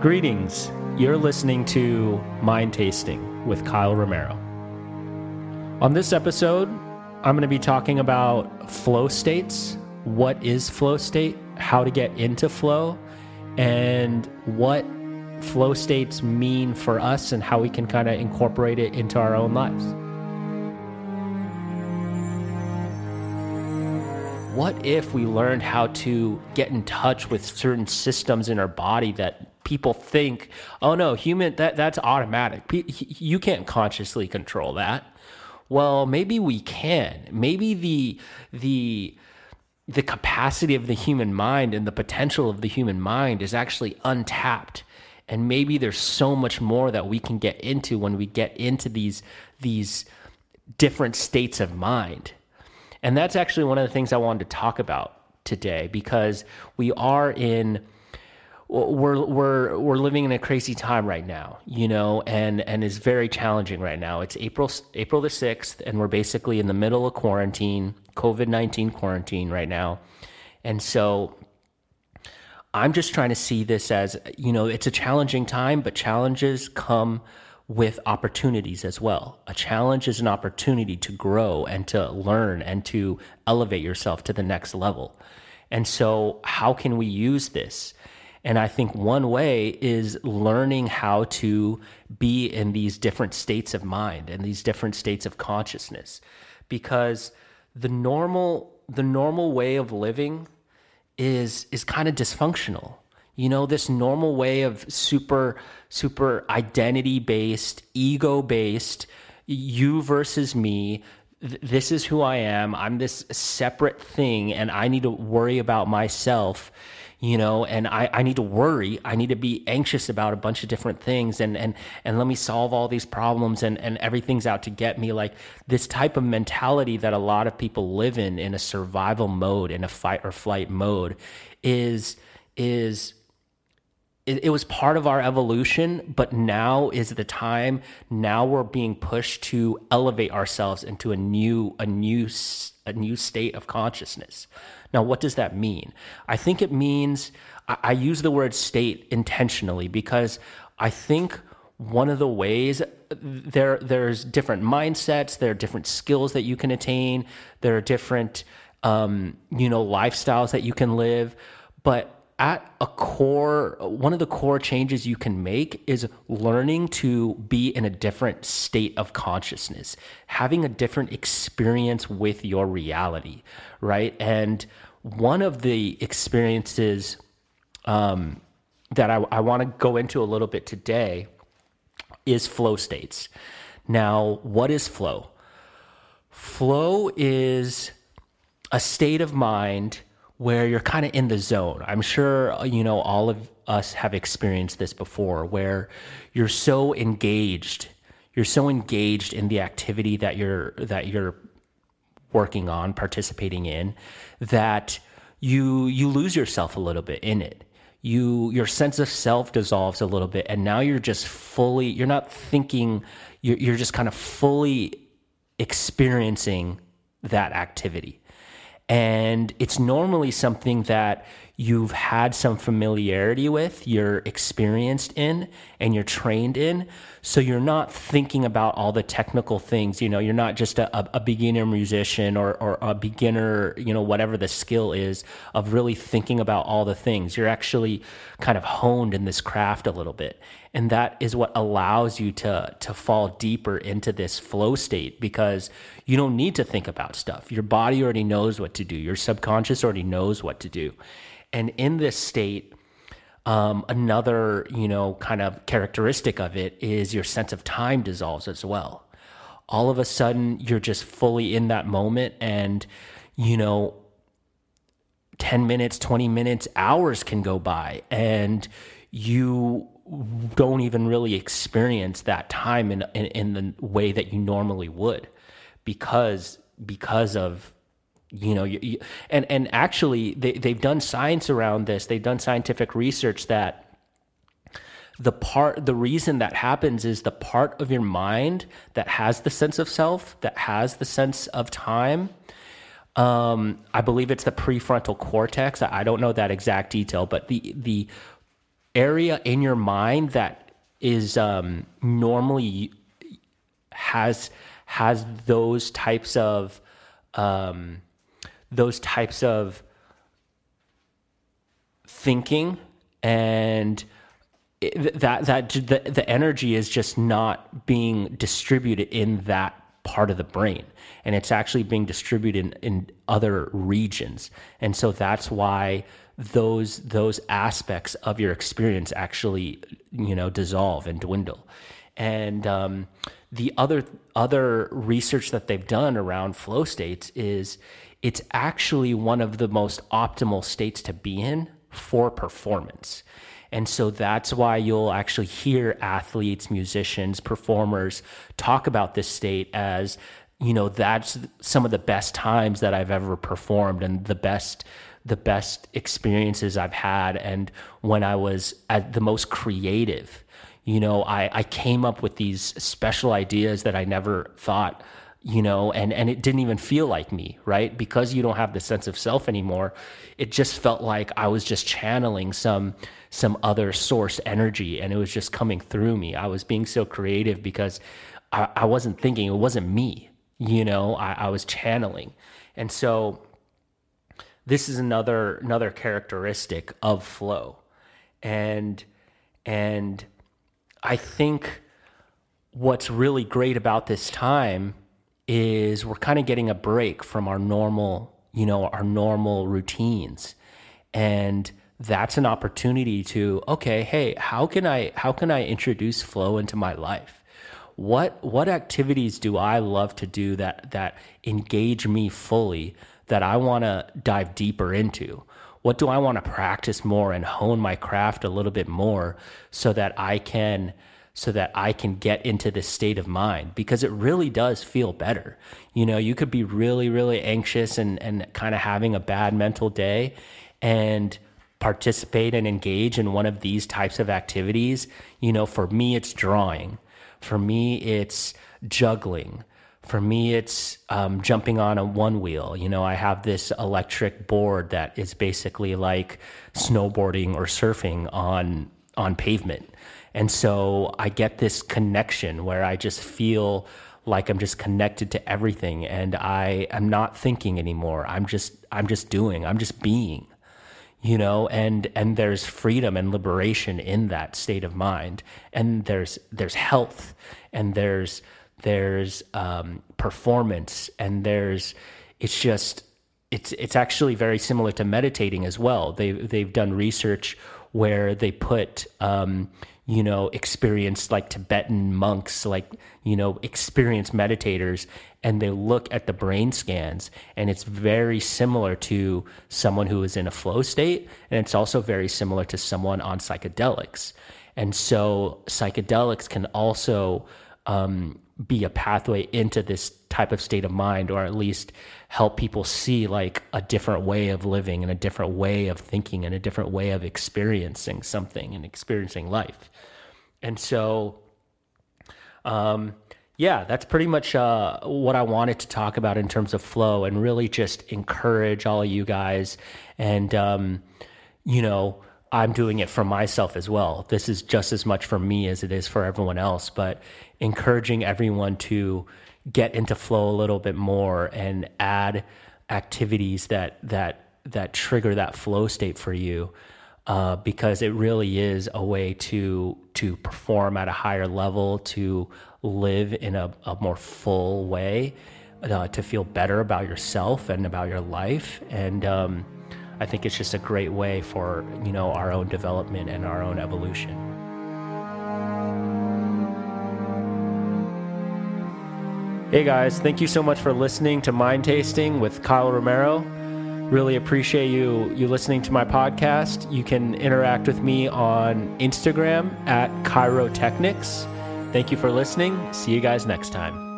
Greetings. You're listening to Mind Tasting with Kyle Romero. On this episode, I'm going to be talking about flow states. What is flow state? How to get into flow? And what flow states mean for us and how we can kind of incorporate it into our own lives. What if we learned how to get in touch with certain systems in our body that people think, oh no, human that that's automatic. You can't consciously control that. Well, maybe we can. Maybe the the the capacity of the human mind and the potential of the human mind is actually untapped. And maybe there's so much more that we can get into when we get into these these different states of mind. And that's actually one of the things I wanted to talk about today because we are in we're we're we're living in a crazy time right now, you know, and and is very challenging right now. It's April April the sixth, and we're basically in the middle of quarantine, COVID nineteen quarantine right now, and so I'm just trying to see this as you know, it's a challenging time, but challenges come with opportunities as well. A challenge is an opportunity to grow and to learn and to elevate yourself to the next level. And so, how can we use this? And I think one way is learning how to be in these different states of mind and these different states of consciousness. Because the normal the normal way of living is is kind of dysfunctional. You know, this normal way of super super identity based, ego based, you versus me, this is who I am. I'm this separate thing and I need to worry about myself you know, and I, I need to worry. I need to be anxious about a bunch of different things and, and, and let me solve all these problems and, and everything's out to get me. Like this type of mentality that a lot of people live in, in a survival mode, in a fight or flight mode is, is, it, it was part of our evolution, but now is the time. Now we're being pushed to elevate ourselves into a new, a new, a new state of consciousness. Now, what does that mean? I think it means, I, I use the word state intentionally because I think one of the ways there there's different mindsets there are different skills that you can attain there are different um, you know lifestyles that you can live but at a core one of the core changes you can make is learning to be in a different state of consciousness having a different experience with your reality right? And one of the experiences um, that I, I want to go into a little bit today is flow states. Now what is flow? Flow is a state of mind where you're kind of in the zone. I'm sure uh, you know all of us have experienced this before where you're so engaged, you're so engaged in the activity that you're that you're working on, participating in that you you lose yourself a little bit in it. You your sense of self dissolves a little bit and now you're just fully you're not thinking you're, you're just kind of fully experiencing that activity and it's normally something that you've had some familiarity with, you're experienced in, and you're trained in. So you're not thinking about all the technical things. You know, you're not just a, a beginner musician or, or a beginner, you know, whatever the skill is of really thinking about all the things. You're actually kind of honed in this craft a little bit. And that is what allows you to, to fall deeper into this flow state because you don't need to think about stuff. Your body already knows what to do. Your subconscious already knows what to do. And in this state, um, another, you know, kind of characteristic of it is your sense of time dissolves as well. All of a sudden, you're just fully in that moment, and you know, 10 minutes, 20 minutes, hours can go by, and you don't even really experience that time in, in, in the way that you normally would because because of you know you, you, and and actually they, they've done science around this. They've done scientific research that the part the reason that happens is the part of your mind that has the sense of self that has the sense of time. Um, i believe it's the prefrontal cortex. I, don't know that exact detail but the the area in your mind that is um, normally has has those types of um, those types of thinking and that that the, the energy is just not being distributed in that part of the brain. And it's actually being distributed in, in other regions. And so that's why those those aspects of your experience actually you know dissolve and dwindle. And um, the other other research that they've done around flow states is it's actually one of the most optimal states to be in for performance and so that's why you'll actually hear athletes, musicians, performers talk about this state as, you know, that's some of the best times that I've ever performed and the best the best experiences I've had and when I was at the most creative. You know, I, I came up with these special ideas that I never thought you know and and it didn't even feel like me right because you don't have the sense of self anymore it just felt like i was just channeling some some other source energy and it was just coming through me. I was being so creative because I, I wasn't thinking, it wasn't me, you know, I, I was channeling. And so this is another another characteristic of flow. And and I think what's really great about this time is we're kind of getting a break from our normal, you know, our normal routines. And that's an opportunity to okay hey how can i how can i introduce flow into my life what what activities do i love to do that that engage me fully that i want to dive deeper into what do i want to practice more and hone my craft a little bit more so that i can so that I can get into this state of mind because it really does feel better. You know, you could be really, really anxious and, and kind of having a bad mental day. And participate and engage in one of these types of activities, you know, for me, it's drawing. For me, it's juggling. For me, it's um, jumping on a one wheel. You know, I have this electric board that is basically like snowboarding or surfing on on pavement. And so I get this connection where I just feel like I'm just connected to everything and I am not thinking anymore. I'm just I'm just doing. I'm just being you know and and there's freedom and liberation in that state of mind and there's there's health and there's there's um, performance and there's it's just it's it's actually very similar to meditating as well they they've done research where they put um, you know, experienced like Tibetan monks, like, you know, experienced meditators, and they look at the brain scans, and it's very similar to someone who is in a flow state, and it's also very similar to someone on psychedelics. And so psychedelics can also um, be a pathway into this type of state of mind, or at least help people see like a different way of living and a different way of thinking and a different way of experiencing something and experiencing life. And so, um, yeah, that's pretty much uh, what I wanted to talk about in terms of flow and really just encourage all of you guys. And, um, you know, I'm doing it for myself as well. This is just as much for me as it is for everyone else, but encouraging everyone to get into flow a little bit more and add activities that that that trigger that flow state for you uh, because it really is a way to to perform at a higher level, to live in a, a more full way, uh, to feel better about yourself and about your life. And um, I think it's just a great way for you know our own development and our own evolution. Hey guys, thank you so much for listening to Mind Tasting with Kyle Romero. Really appreciate you you listening to my podcast. You can interact with me on Instagram at Chirotechnics. Thank you for listening. See you guys next time.